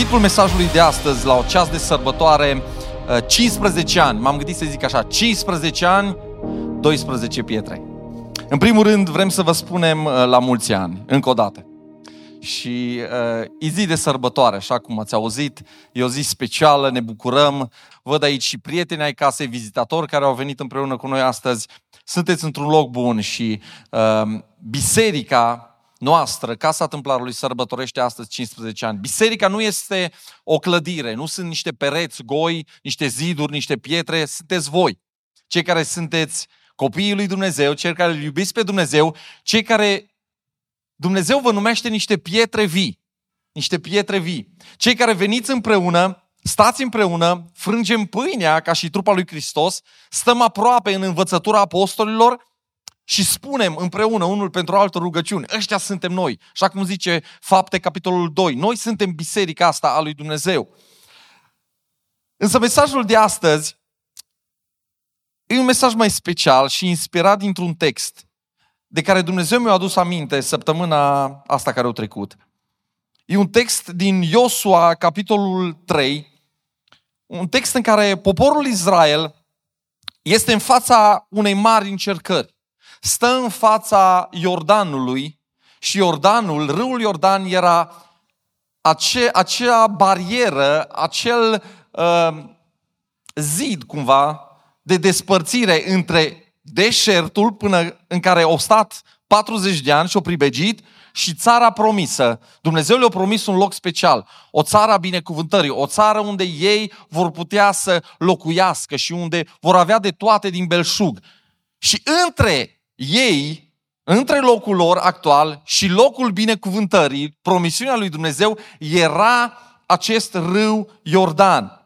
Titlul mesajului de astăzi, la o ceas de sărbătoare, 15 uh, ani. M-am gândit să zic așa, 15 ani, 12 pietre. În primul rând, vrem să vă spunem uh, la mulți ani, încă o dată. Și uh, e zi de sărbătoare, așa cum ați auzit, e o zi specială, ne bucurăm. Văd aici și prieteni ai casei, vizitatori care au venit împreună cu noi astăzi. Sunteți într-un loc bun și uh, biserica noastră, Casa Templarului, sărbătorește astăzi 15 ani. Biserica nu este o clădire, nu sunt niște pereți goi, niște ziduri, niște pietre, sunteți voi. Cei care sunteți copiii lui Dumnezeu, cei care îl iubiți pe Dumnezeu, cei care Dumnezeu vă numește niște pietre vii. Niște pietre vii. Cei care veniți împreună, stați împreună, frângem pâinea ca și trupa lui Hristos, stăm aproape în învățătura apostolilor și spunem împreună unul pentru altul rugăciuni. Ăștia suntem noi. Așa cum zice Fapte, capitolul 2. Noi suntem biserica asta a lui Dumnezeu. Însă mesajul de astăzi e un mesaj mai special și inspirat dintr-un text de care Dumnezeu mi-a adus aminte săptămâna asta care a trecut. E un text din Iosua, capitolul 3, un text în care poporul Israel este în fața unei mari încercări stă în fața Iordanului și Iordanul, râul Iordan era ace, acea barieră, acel uh, zid cumva de despărțire între deșertul până în care au stat 40 de ani și au pribegit și țara promisă. Dumnezeu le-a promis un loc special, o țară a binecuvântării, o țară unde ei vor putea să locuiască și unde vor avea de toate din belșug. Și între ei, între locul lor actual și locul binecuvântării, promisiunea lui Dumnezeu, era acest râu Iordan.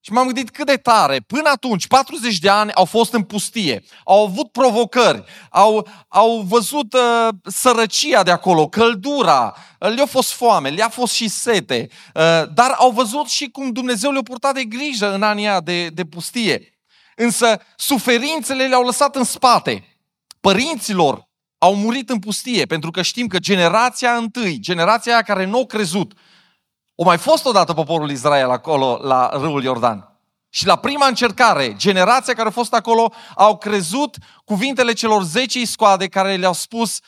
Și m-am gândit cât de tare. Până atunci, 40 de ani au fost în pustie, au avut provocări, au, au văzut uh, sărăcia de acolo, căldura, le-a fost foame, le-a fost și sete, uh, dar au văzut și cum Dumnezeu le-a purtat de grijă în anii de, de pustie. Însă suferințele le-au lăsat în spate părinților au murit în pustie, pentru că știm că generația întâi, generația aia care nu au crezut, o mai fost odată poporul Israel acolo la râul Iordan. Și la prima încercare, generația care a fost acolo au crezut cuvintele celor 10 scoade care le-au spus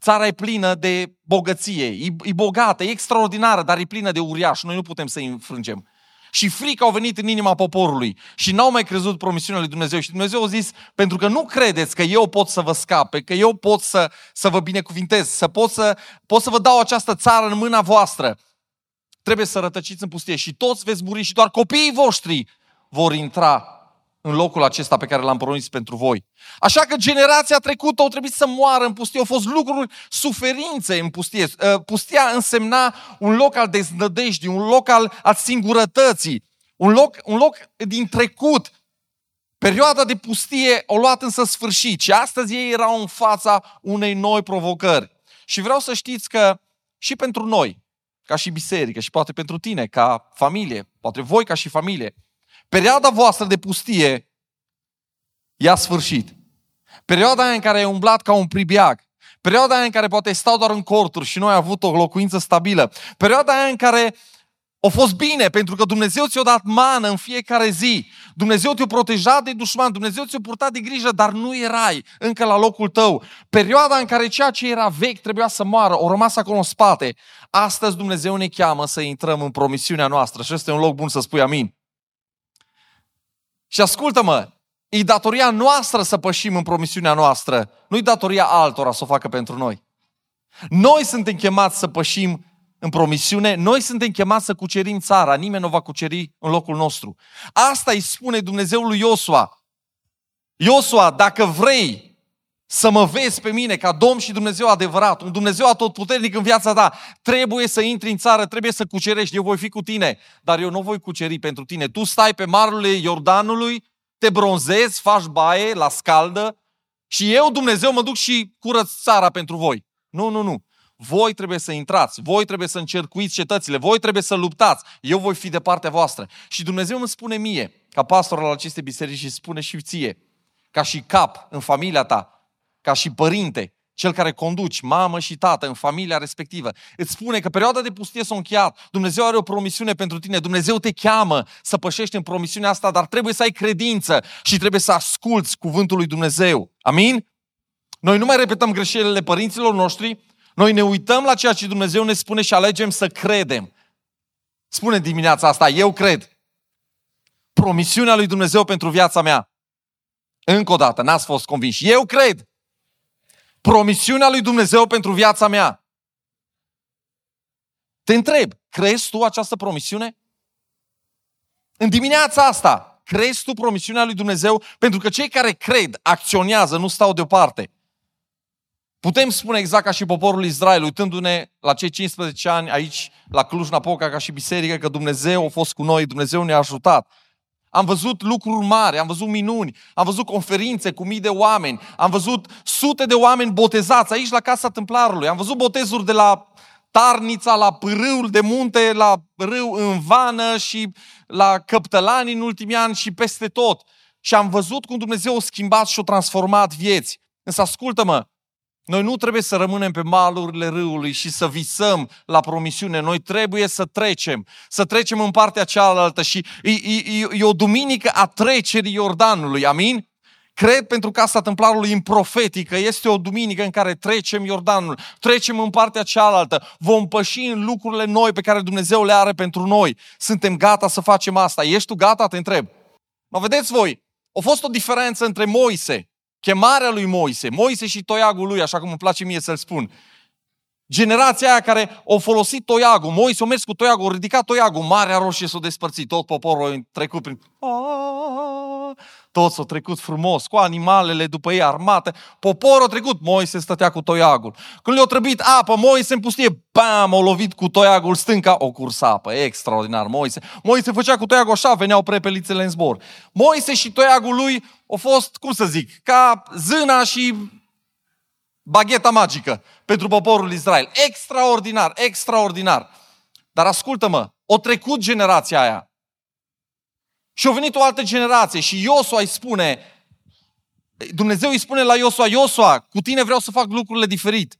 țara e plină de bogăție, e, e bogată, e extraordinară, dar e plină de uriaș, noi nu putem să-i înfrângem și frică au venit în inima poporului și n-au mai crezut promisiunea lui Dumnezeu. Și Dumnezeu a zis, pentru că nu credeți că eu pot să vă scape, că eu pot să, să vă binecuvintez, să pot, să pot să vă dau această țară în mâna voastră, trebuie să rătăciți în pustie și toți veți muri și doar copiii voștri vor intra în locul acesta pe care l-am promis pentru voi. Așa că generația trecută au trebuit să moară în pustie, au fost lucruri, suferințe în pustie. Uh, pustia însemna un loc al deznădejdii, un loc al, al singurătății, un loc, un loc din trecut. Perioada de pustie o luat însă sfârșit și astăzi ei erau în fața unei noi provocări. Și vreau să știți că și pentru noi, ca și biserică și poate pentru tine ca familie, poate voi ca și familie, Perioada voastră de pustie i-a sfârșit. Perioada aia în care ai umblat ca un pribiag. Perioada aia în care poate stau doar în corturi și nu ai avut o locuință stabilă. Perioada aia în care a fost bine pentru că Dumnezeu ți-a dat mană în fiecare zi. Dumnezeu te-a protejat de dușman, Dumnezeu ți-a purtat de grijă, dar nu erai încă la locul tău. Perioada în care ceea ce era vechi trebuia să moară, o rămas acolo în spate. Astăzi Dumnezeu ne cheamă să intrăm în promisiunea noastră și este un loc bun să spui amin. Și ascultă-mă, e datoria noastră să pășim în promisiunea noastră, nu e datoria altora să o facă pentru noi. Noi suntem chemați să pășim în promisiune, noi suntem chemați să cucerim țara, nimeni nu va cuceri în locul nostru. Asta îi spune Dumnezeul lui Iosua. Iosua, dacă vrei să mă vezi pe mine ca Domn și Dumnezeu adevărat, un Dumnezeu atotputernic în viața ta, trebuie să intri în țară, trebuie să cucerești, eu voi fi cu tine, dar eu nu voi cuceri pentru tine. Tu stai pe marele Iordanului, te bronzezi, faci baie la scaldă și eu, Dumnezeu, mă duc și curăț țara pentru voi. Nu, nu, nu. Voi trebuie să intrați, voi trebuie să încercuiți cetățile, voi trebuie să luptați, eu voi fi de partea voastră. Și Dumnezeu îmi spune mie, ca pastor al acestei biserici și spune și ție, ca și cap în familia ta, ca și părinte, cel care conduci, mamă și tată, în familia respectivă, îți spune că perioada de pustie s-a încheiat, Dumnezeu are o promisiune pentru tine, Dumnezeu te cheamă să pășești în promisiunea asta, dar trebuie să ai credință și trebuie să asculți cuvântul lui Dumnezeu. Amin? Noi nu mai repetăm greșelile părinților noștri, noi ne uităm la ceea ce Dumnezeu ne spune și alegem să credem. Spune dimineața asta, eu cred. Promisiunea lui Dumnezeu pentru viața mea. Încă o dată, n-ați fost convinși. Eu cred promisiunea lui Dumnezeu pentru viața mea. Te întreb, crezi tu această promisiune? În dimineața asta, crezi tu promisiunea lui Dumnezeu? Pentru că cei care cred, acționează, nu stau deoparte. Putem spune exact ca și poporul Israel, uitându-ne la cei 15 ani aici, la Cluj-Napoca, ca și biserică, că Dumnezeu a fost cu noi, Dumnezeu ne-a ajutat. Am văzut lucruri mari, am văzut minuni, am văzut conferințe cu mii de oameni, am văzut sute de oameni botezați aici la Casa Templarului, am văzut botezuri de la Tarnița, la Pârâul de munte, la râu în Vană și la Căptălani în ultimii ani și peste tot. Și am văzut cum Dumnezeu a schimbat și a transformat vieți. Însă ascultă-mă, noi nu trebuie să rămânem pe malurile râului și să visăm la promisiune. Noi trebuie să trecem, să trecem în partea cealaltă și e, e, e o duminică a trecerii Iordanului. Amin? Cred pentru Casa Templarului în profetică este o duminică în care trecem Iordanul, trecem în partea cealaltă, vom păși în lucrurile noi pe care Dumnezeu le are pentru noi. Suntem gata să facem asta. Ești tu gata? Te întreb. Mă vedeți voi, a fost o diferență între Moise chemarea lui Moise, Moise și toiagul lui, așa cum îmi place mie să-l spun. Generația aia care au folosit toiagul, Moise a mers cu toiagul, a ridicat toiagul, Marea Roșie s-a despărțit, tot poporul a trecut prin... Toți s-au trecut frumos, cu animalele după ei armate. Poporul a trecut, Moise stătea cu toiagul. Când le-a trebuit apă, Moise în pustie, bam, a lovit cu toiagul stânca, o cursă apă, extraordinar, Moise. Moise făcea cu toiagul așa, veneau prepelițele în zbor. Moise și toiagul lui au fost, cum să zic, ca zâna și bagheta magică pentru poporul Israel. Extraordinar, extraordinar. Dar ascultă-mă, o trecut generația aia. Și a venit o altă generație și Iosua îi spune, Dumnezeu îi spune la Iosua, Iosua, cu tine vreau să fac lucrurile diferit.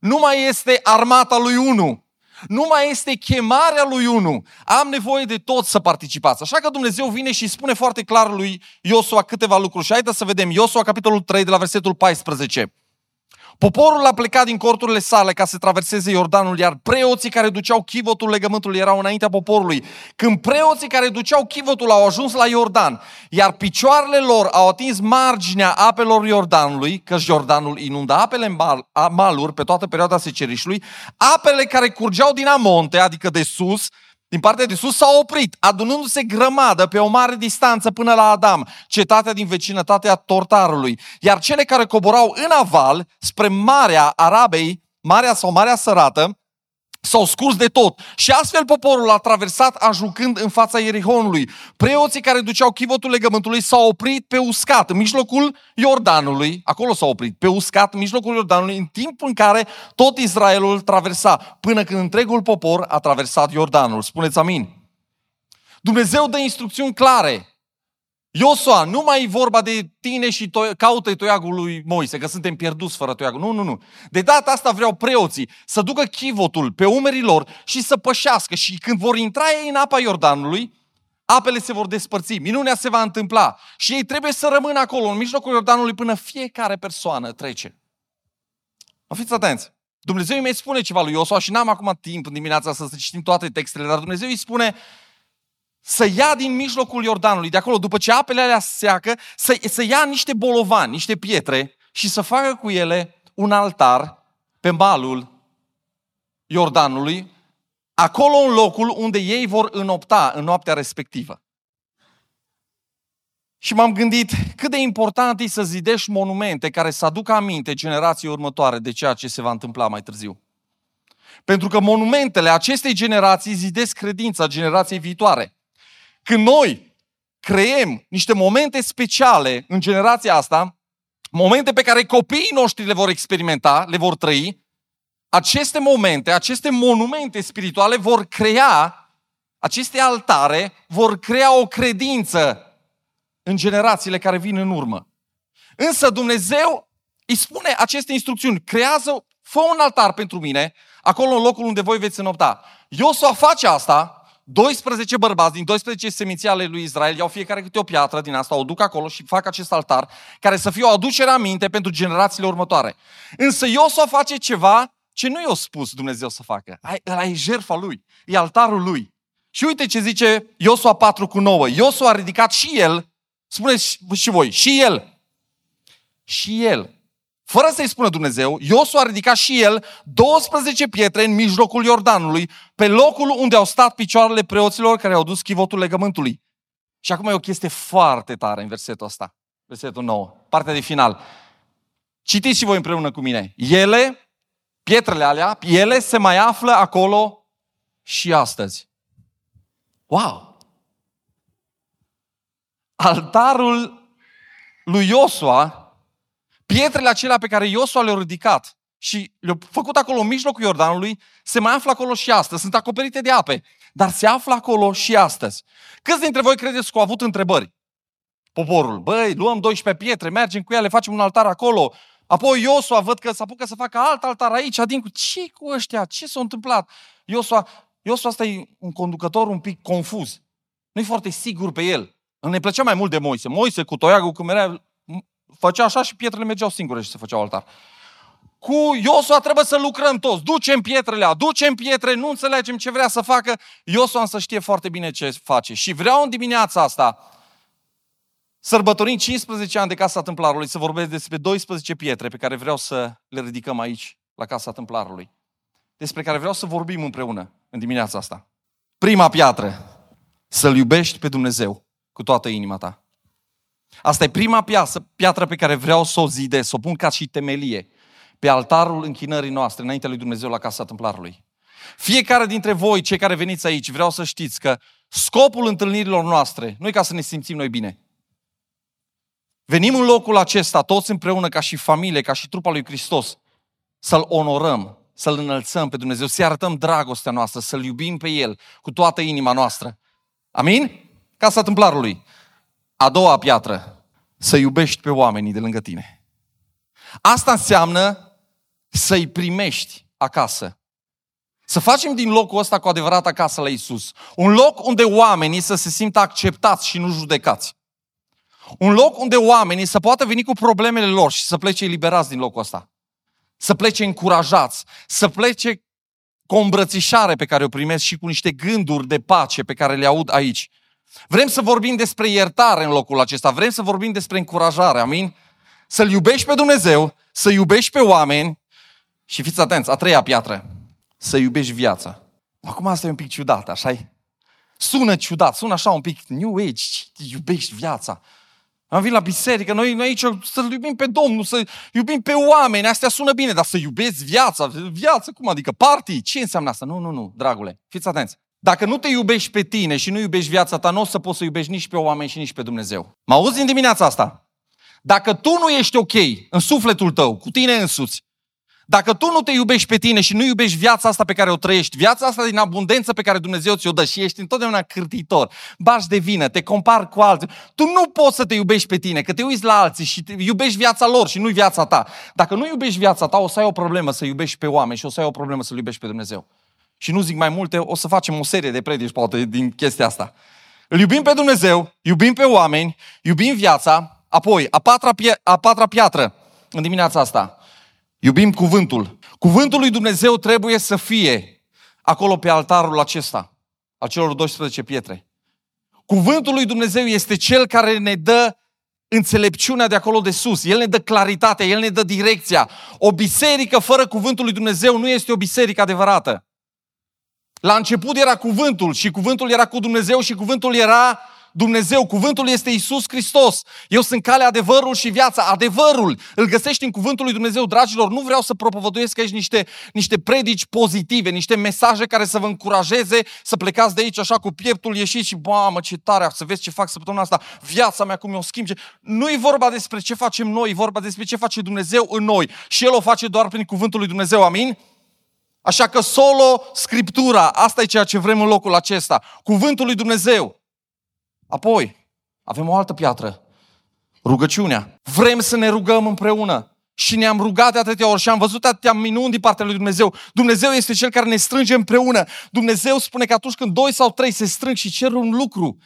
Nu mai este armata lui unu. Nu mai este chemarea lui unu. Am nevoie de toți să participați. Așa că Dumnezeu vine și spune foarte clar lui Iosua câteva lucruri. Și haideți să vedem Iosua, capitolul 3, de la versetul 14. Poporul a plecat din corturile sale ca să traverseze Iordanul, iar preoții care duceau chivotul legământului erau înaintea poporului. Când preoții care duceau chivotul au ajuns la Iordan, iar picioarele lor au atins marginea apelor Iordanului, că Iordanul inunda apele în maluri pe toată perioada secerișului, apele care curgeau din amonte, adică de sus, din partea de sus s-a oprit, adunându-se grămadă pe o mare distanță până la Adam, cetatea din vecinătatea Tortarului. Iar cele care coborau în aval, spre Marea Arabei, Marea sau Marea Sărată, s-au scurs de tot. Și astfel poporul a traversat ajucând în fața Ierihonului. Preoții care duceau chivotul legământului s-au oprit pe uscat, în mijlocul Iordanului, acolo s-au oprit, pe uscat, în mijlocul Iordanului, în timp în care tot Israelul traversa, până când întregul popor a traversat Iordanul. Spuneți amin. Dumnezeu dă instrucțiuni clare Iosua, nu mai e vorba de tine și to- caută toiagul lui Moise, că suntem pierduți fără toiagul. Nu, nu, nu. De data asta vreau preoții să ducă chivotul pe umerii lor și să pășească. Și când vor intra ei în apa Iordanului, apele se vor despărți, minunea se va întâmpla și ei trebuie să rămână acolo, în mijlocul Iordanului, până fiecare persoană trece. Nu fiți atenți! Dumnezeu îi spune ceva lui Iosua și n-am acum timp în dimineața să citim toate textele, dar Dumnezeu îi spune, să ia din mijlocul Iordanului, de acolo, după ce apele alea seacă, să, să ia niște bolovani, niște pietre și să facă cu ele un altar pe malul Iordanului, acolo în locul unde ei vor înopta în noaptea respectivă. Și m-am gândit cât de important e să zidești monumente care să aducă aminte generației următoare de ceea ce se va întâmpla mai târziu. Pentru că monumentele acestei generații zidesc credința generației viitoare. Când noi creem niște momente speciale în generația asta, momente pe care copiii noștri le vor experimenta, le vor trăi, aceste momente, aceste monumente spirituale vor crea, aceste altare vor crea o credință în generațiile care vin în urmă. Însă Dumnezeu îi spune aceste instrucțiuni. Creează, fă un altar pentru mine, acolo în locul unde voi veți înopta. Iosua face asta, 12 bărbați din 12 seminții ale lui Israel iau fiecare câte o piatră din asta, o duc acolo și fac acest altar, care să fie o aducere aminte pentru generațiile următoare. Însă Iosua face ceva ce nu i-a spus Dumnezeu să facă. Ăla e jertfa lui, e altarul lui. Și uite ce zice Iosua 4 cu 9. Iosua a ridicat și el, spuneți și voi, și el, și el, fără să-i spună Dumnezeu, Iosu a ridicat și el 12 pietre în mijlocul Iordanului, pe locul unde au stat picioarele preoților care au dus chivotul legământului. Și acum e o chestie foarte tare în versetul ăsta, versetul 9, partea de final. Citiți și voi împreună cu mine. Ele, pietrele alea, ele se mai află acolo și astăzi. Wow! Altarul lui Iosua Pietrele acelea pe care Iosua le-a ridicat și le-a făcut acolo în mijlocul Iordanului, se mai află acolo și astăzi. Sunt acoperite de ape, dar se află acolo și astăzi. Câți dintre voi credeți că au avut întrebări? Poporul, băi, luăm 12 pietre, mergem cu ele, facem un altar acolo. Apoi Iosua, văd că s-a apucă să facă alt altar aici, adică ce cu ăștia? Ce s-a întâmplat? Iosua, Iosua asta e un conducător un pic confuz. Nu e foarte sigur pe el. Ne plăcea mai mult de Moise. Moise cu toiagul, cum era făcea așa și pietrele mergeau singure și se făceau altar. Cu Iosua trebuie să lucrăm toți. Ducem pietrele, aducem pietre, nu înțelegem ce vrea să facă. Iosua însă știe foarte bine ce face. Și vreau în dimineața asta, sărbătorind 15 ani de Casa Tâmplarului, să vorbesc despre 12 pietre pe care vreau să le ridicăm aici, la Casa Tâmplarului. Despre care vreau să vorbim împreună în dimineața asta. Prima piatră, să-L iubești pe Dumnezeu cu toată inima ta. Asta e prima piață, piatră pe care vreau să o zidesc, să o pun ca și temelie pe altarul închinării noastre, înainte lui Dumnezeu la Casa Templarului. Fiecare dintre voi, cei care veniți aici, vreau să știți că scopul întâlnirilor noastre nu e ca să ne simțim noi bine. Venim în locul acesta, toți împreună, ca și familie, ca și trupa lui Hristos, să-L onorăm, să-L înălțăm pe Dumnezeu, să-i arătăm dragostea noastră, să-L iubim pe El cu toată inima noastră. Amin? Casa Templarului. A doua piatră, să iubești pe oamenii de lângă tine. Asta înseamnă să-i primești acasă. Să facem din locul ăsta cu adevărat acasă la Isus. Un loc unde oamenii să se simtă acceptați și nu judecați. Un loc unde oamenii să poată veni cu problemele lor și să plece eliberați din locul ăsta. Să plece încurajați, să plece cu o îmbrățișare pe care o primesc și cu niște gânduri de pace pe care le aud aici. Vrem să vorbim despre iertare în locul acesta, vrem să vorbim despre încurajare, amin? Să-L iubești pe Dumnezeu, să iubești pe oameni și fiți atenți, a treia piatră, să iubești viața. Acum asta e un pic ciudat, așa -i? Sună ciudat, sună așa un pic New Age, iubești viața. Am venit la biserică, noi, noi aici să iubim pe Domnul, să iubim pe oameni, astea sună bine, dar să iubești viața, viața, cum adică, party, ce înseamnă asta? Nu, nu, nu, dragule, fiți atenți. Dacă nu te iubești pe tine și nu iubești viața ta, nu o să poți să iubești nici pe oameni și nici pe Dumnezeu. Mă auzi în dimineața asta? Dacă tu nu ești ok în sufletul tău, cu tine însuți, dacă tu nu te iubești pe tine și nu iubești viața asta pe care o trăiești, viața asta din abundență pe care Dumnezeu ți-o dă și ești întotdeauna cârtitor, bași de vină, te compari cu alții, tu nu poți să te iubești pe tine, că te uiți la alții și te iubești viața lor și nu viața ta. Dacă nu iubești viața ta, o să ai o problemă să iubești pe oameni și o să ai o problemă să iubești pe Dumnezeu și nu zic mai multe, o să facem o serie de predici poate din chestia asta. Îl iubim pe Dumnezeu, iubim pe oameni, iubim viața, apoi a patra, pie- a patra piatră în dimineața asta. Iubim cuvântul. Cuvântul lui Dumnezeu trebuie să fie acolo pe altarul acesta, a celor 12 pietre. Cuvântul lui Dumnezeu este cel care ne dă înțelepciunea de acolo de sus. El ne dă claritatea, El ne dă direcția. O biserică fără cuvântul lui Dumnezeu nu este o biserică adevărată. La început era cuvântul și cuvântul era cu Dumnezeu și cuvântul era Dumnezeu. Cuvântul este Isus Hristos. Eu sunt calea, adevărul și viața. Adevărul îl găsești în cuvântul lui Dumnezeu, dragilor. Nu vreau să propovăduiesc aici niște, niște predici pozitive, niște mesaje care să vă încurajeze să plecați de aici așa cu pieptul ieșit și, mamă, ce tare, să vezi ce fac săptămâna asta, viața mea cum o schimb. Nu e vorba despre ce facem noi, e vorba despre ce face Dumnezeu în noi. Și El o face doar prin cuvântul lui Dumnezeu. Amin? Așa că solo Scriptura, asta e ceea ce vrem în locul acesta. Cuvântul lui Dumnezeu. Apoi, avem o altă piatră. Rugăciunea. Vrem să ne rugăm împreună. și ne-am rugat de atâtea ori și am văzut atâtea minuni din partea lui Dumnezeu. Dumnezeu este Cel care ne strânge împreună. Dumnezeu spune că atunci când doi sau trei se strâng și cer un lucru,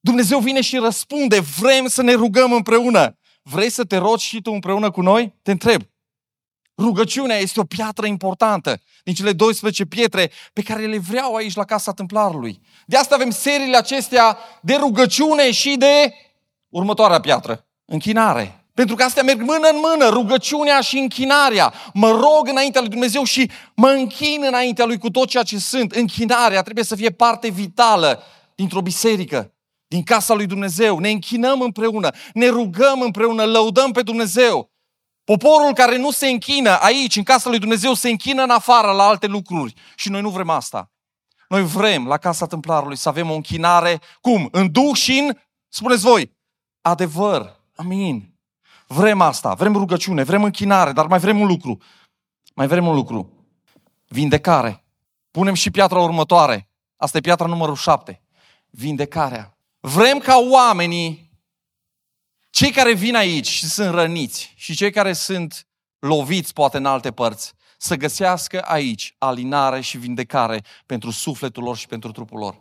Dumnezeu vine și răspunde, vrem să ne rugăm împreună. Vrei să te rogi și tu împreună cu noi? Te întreb. Rugăciunea este o piatră importantă din cele 12 pietre pe care le vreau aici la Casa Templarului. De asta avem seriile acestea de rugăciune și de următoarea piatră, închinare. Pentru că astea merg mână în mână, rugăciunea și închinarea. Mă rog înaintea lui Dumnezeu și mă închin înaintea lui cu tot ceea ce sunt. Închinarea trebuie să fie parte vitală dintr-o biserică, din casa lui Dumnezeu. Ne închinăm împreună, ne rugăm împreună, lăudăm pe Dumnezeu. Poporul care nu se închină aici, în casa lui Dumnezeu, se închină în afară la alte lucruri. Și noi nu vrem asta. Noi vrem la casa templarului să avem o închinare, cum? În duh și în, spuneți voi, adevăr. Amin. Vrem asta, vrem rugăciune, vrem închinare, dar mai vrem un lucru. Mai vrem un lucru. Vindecare. Punem și piatra următoare. Asta e piatra numărul șapte. Vindecarea. Vrem ca oamenii, cei care vin aici și sunt răniți și cei care sunt loviți poate în alte părți, să găsească aici alinare și vindecare pentru sufletul lor și pentru trupul lor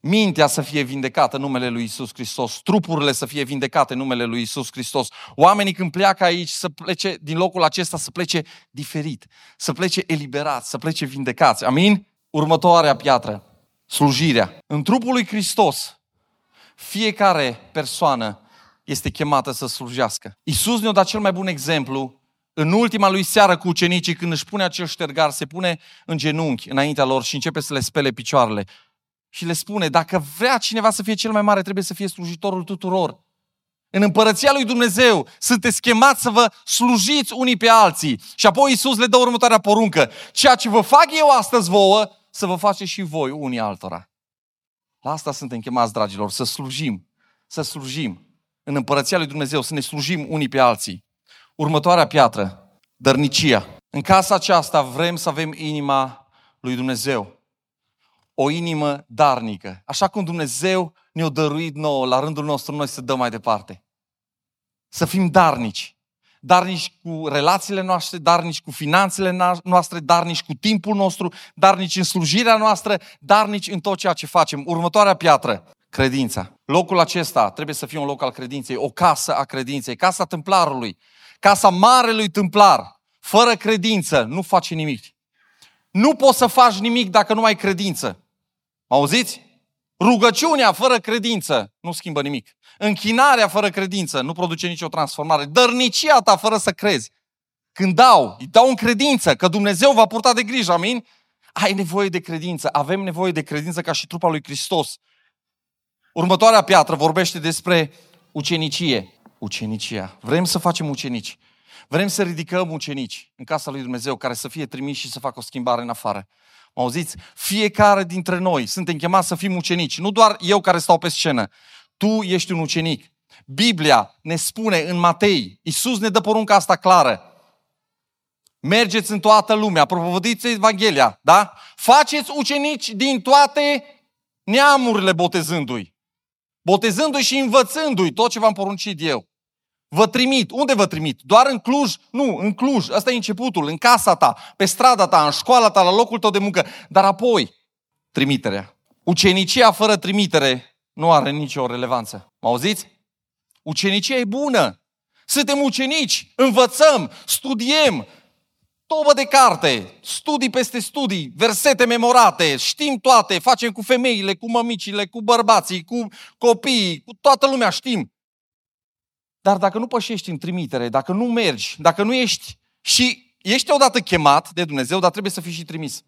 mintea să fie vindecată în numele lui Isus Hristos, trupurile să fie vindecate în numele lui Isus Hristos. Oamenii când pleacă aici să plece din locul acesta să plece diferit, să plece eliberați, să plece vindecați. Amin? Următoarea piatră, slujirea. În trupul lui Hristos, fiecare persoană este chemată să slujească. Isus ne-a dat cel mai bun exemplu în ultima lui seară cu ucenicii, când își pune acel ștergar, se pune în genunchi înaintea lor și începe să le spele picioarele și le spune, dacă vrea cineva să fie cel mai mare, trebuie să fie slujitorul tuturor. În împărăția lui Dumnezeu sunteți chemați să vă slujiți unii pe alții. Și apoi Iisus le dă următoarea poruncă. Ceea ce vă fac eu astăzi vouă, să vă faceți și voi unii altora. La asta suntem chemați, dragilor, să slujim. Să slujim. În împărăția lui Dumnezeu, să ne slujim unii pe alții. Următoarea piatră, dărnicia. În casa aceasta vrem să avem inima lui Dumnezeu o inimă darnică. Așa cum Dumnezeu ne-a dăruit nouă, la rândul nostru, noi să dăm mai departe. Să fim darnici. Darnici cu relațiile noastre, darnici cu finanțele noastre, darnici cu timpul nostru, darnici în slujirea noastră, darnici în tot ceea ce facem. Următoarea piatră, credința. Locul acesta trebuie să fie un loc al credinței, o casă a credinței, casa templarului, casa marelui templar. Fără credință nu face nimic. Nu poți să faci nimic dacă nu ai credință. Auziți? Rugăciunea fără credință nu schimbă nimic. Închinarea fără credință nu produce nicio transformare. Dărnicia ta fără să crezi. Când dau, îi dau în credință că Dumnezeu va purta de grijă, amin? Ai nevoie de credință, avem nevoie de credință ca și trupa lui Hristos. Următoarea piatră vorbește despre ucenicie. Ucenicia. Vrem să facem ucenici. Vrem să ridicăm ucenici în casa lui Dumnezeu care să fie trimiși și să facă o schimbare în afară. Mă auziți? Fiecare dintre noi suntem chemați să fim ucenici. Nu doar eu care stau pe scenă. Tu ești un ucenic. Biblia ne spune în Matei, Iisus ne dă porunca asta clară. Mergeți în toată lumea, propovădiți Evanghelia, da? Faceți ucenici din toate neamurile botezându-i. Botezându-i și învățându-i tot ce v-am poruncit eu. Vă trimit. Unde vă trimit? Doar în Cluj? Nu, în Cluj. Asta e începutul. În casa ta, pe strada ta, în școala ta, la locul tău de muncă. Dar apoi, trimiterea. Ucenicia fără trimitere nu are nicio relevanță. Mă auziți? Ucenicia e bună. Suntem ucenici, învățăm, studiem, tobă de carte, studii peste studii, versete memorate, știm toate, facem cu femeile, cu mămicile, cu bărbații, cu copiii, cu toată lumea știm. Dar dacă nu pășești în trimitere, dacă nu mergi, dacă nu ești și ești odată chemat de Dumnezeu, dar trebuie să fii și trimis.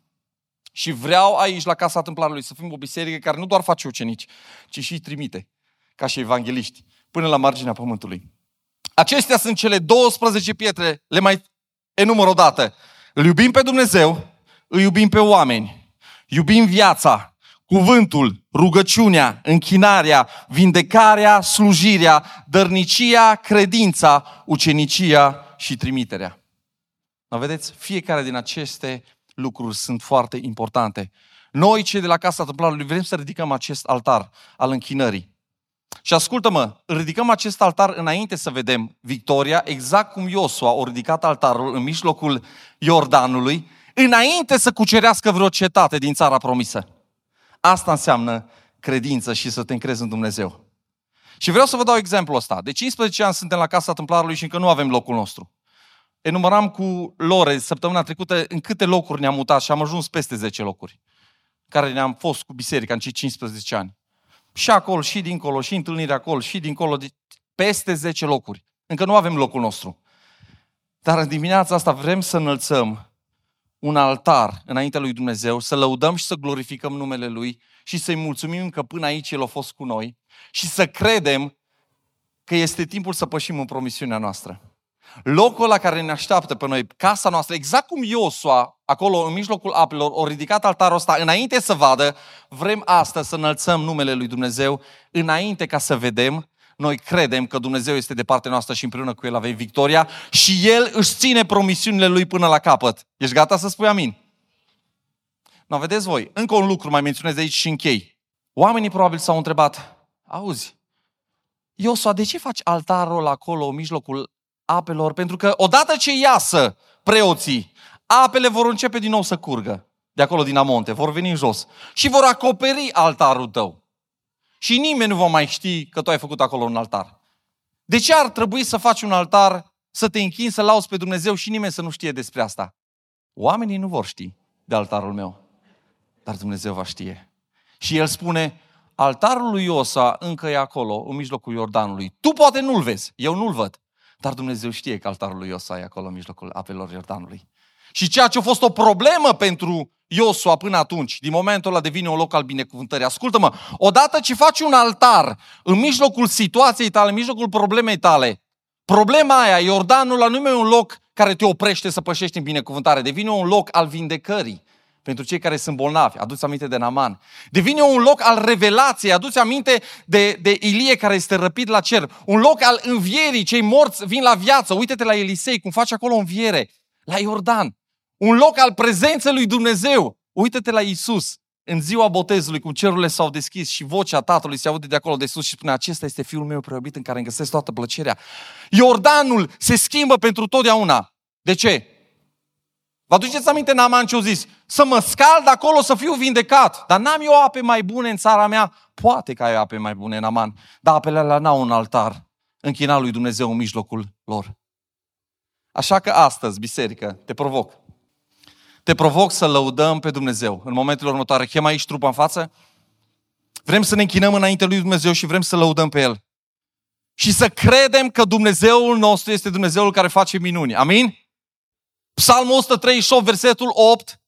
Și vreau aici, la Casa Templarului, să fim o biserică care nu doar face ucenici, ci și trimite, ca și evangeliști, până la marginea pământului. Acestea sunt cele 12 pietre, le mai enumăr o dată. Îl iubim pe Dumnezeu, îi iubim pe oameni, iubim viața, cuvântul, rugăciunea, închinarea, vindecarea, slujirea, dărnicia, credința, ucenicia și trimiterea. Mă vedeți? Fiecare din aceste lucruri sunt foarte importante. Noi, cei de la Casa Templarului, vrem să ridicăm acest altar al închinării. Și ascultă-mă, ridicăm acest altar înainte să vedem victoria, exact cum Iosua a ridicat altarul în mijlocul Iordanului, înainte să cucerească vreo cetate din țara promisă. Asta înseamnă credință și să te încrezi în Dumnezeu. Și vreau să vă dau exemplul ăsta. De 15 ani suntem la Casa Templarului și încă nu avem locul nostru. Enumeram cu Lore săptămâna trecută în câte locuri ne-am mutat și am ajuns peste 10 locuri. Care ne-am fost cu biserica în cei 15 ani. Și acolo, și dincolo, și întâlnirea acolo, și dincolo, peste 10 locuri. Încă nu avem locul nostru. Dar în dimineața asta vrem să înălțăm un altar înaintea lui Dumnezeu, să lăudăm și să glorificăm numele Lui și să-i mulțumim că până aici El a fost cu noi și să credem că este timpul să pășim în promisiunea noastră. Locul la care ne așteaptă pe noi, casa noastră, exact cum Iosua, acolo în mijlocul apelor, o ridicat altarul ăsta înainte să vadă, vrem astăzi să înălțăm numele lui Dumnezeu înainte ca să vedem noi credem că Dumnezeu este de partea noastră și împreună cu El avem victoria și El își ține promisiunile Lui până la capăt. Ești gata să spui amin? No, vedeți voi, încă un lucru mai menționez aici și închei. Oamenii probabil s-au întrebat, auzi, Iosua, de ce faci altarul acolo în mijlocul apelor? Pentru că odată ce iasă preoții, apele vor începe din nou să curgă de acolo din amonte, vor veni în jos și vor acoperi altarul tău. Și nimeni nu va mai ști că tu ai făcut acolo un altar. De ce ar trebui să faci un altar, să te închini, să lauzi pe Dumnezeu și nimeni să nu știe despre asta? Oamenii nu vor ști de altarul meu, dar Dumnezeu va știe. Și el spune, altarul lui Iosa încă e acolo, în mijlocul Iordanului. Tu poate nu-l vezi, eu nu-l văd, dar Dumnezeu știe că altarul lui Iosa e acolo în mijlocul apelor Iordanului. Și ceea ce a fost o problemă pentru Iosua până atunci, din momentul ăla devine un loc al binecuvântării. Ascultă-mă, odată ce faci un altar în mijlocul situației tale, în mijlocul problemei tale, problema aia, Iordanul ăla nu e un loc care te oprește să pășești în binecuvântare, devine un loc al vindecării pentru cei care sunt bolnavi. Aduți aminte de Naman. Devine un loc al revelației. Aduți aminte de, de Ilie care este răpit la cer. Un loc al învierii. Cei morți vin la viață. Uite-te la Elisei, cum face acolo înviere. La Iordan un loc al prezenței lui Dumnezeu. Uită-te la Isus în ziua botezului, cum cerurile s-au deschis și vocea Tatălui se aude de acolo de sus și spune, acesta este Fiul meu preobit în care îmi găsesc toată plăcerea. Iordanul se schimbă pentru totdeauna. De ce? Vă aduceți aminte Naaman ce au zis? Să mă scald acolo să fiu vindecat. Dar n-am eu ape mai bune în țara mea. Poate că ai ape mai bune, Naaman. Dar apele alea n-au un altar închinat lui Dumnezeu în mijlocul lor. Așa că astăzi, biserică, te provoc te provoc să lăudăm pe Dumnezeu în momentul următoare. Chem aici trupa în față. Vrem să ne închinăm înainte lui Dumnezeu și vrem să lăudăm pe El. Și să credem că Dumnezeul nostru este Dumnezeul care face minuni. Amin? Psalmul 138, versetul 8,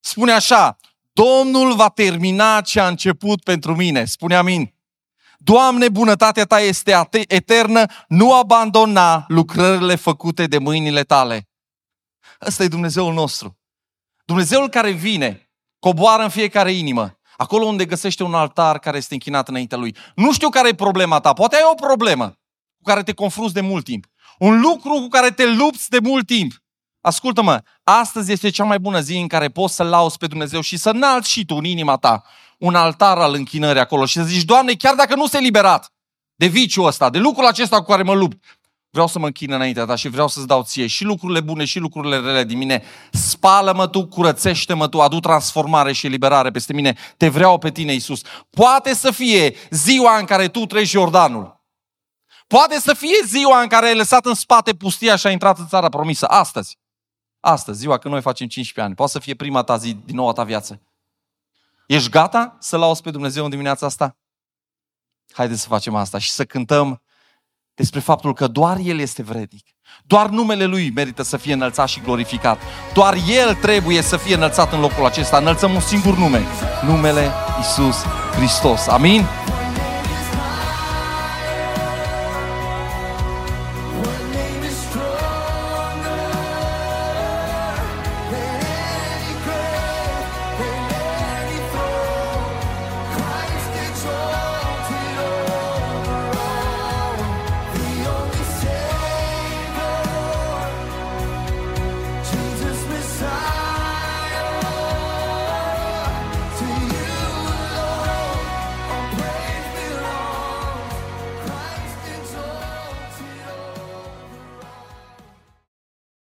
spune așa, Domnul va termina ce a început pentru mine. Spune amin. Doamne, bunătatea Ta este eternă, nu abandona lucrările făcute de mâinile Tale. Ăsta e Dumnezeul nostru. Dumnezeul care vine, coboară în fiecare inimă, acolo unde găsește un altar care este închinat înaintea lui. Nu știu care e problema ta, poate ai o problemă cu care te confrunți de mult timp. Un lucru cu care te lupți de mult timp. Ascultă-mă, astăzi este cea mai bună zi în care poți să lauzi pe Dumnezeu și să înalți și tu în inima ta un altar al închinării acolo și să zici, Doamne, chiar dacă nu se liberat de viciul ăsta, de lucrul acesta cu care mă lupt, Vreau să mă închin înaintea ta și vreau să-ți dau ție și lucrurile bune și lucrurile rele din mine. Spală-mă tu, curățește-mă tu, adu transformare și eliberare peste mine. Te vreau pe tine, Iisus. Poate să fie ziua în care tu treci Jordanul. Poate să fie ziua în care ai lăsat în spate pustia și ai intrat în țara promisă. Astăzi. Astăzi, ziua când noi facem 15 ani. Poate să fie prima ta zi din noua ta viață. Ești gata să lauzi pe Dumnezeu în dimineața asta? Haideți să facem asta și să cântăm despre faptul că doar El este vrednic. Doar numele Lui merită să fie înălțat și glorificat. Doar El trebuie să fie înălțat în locul acesta. Înălțăm un singur nume. Numele Isus Hristos. Amin?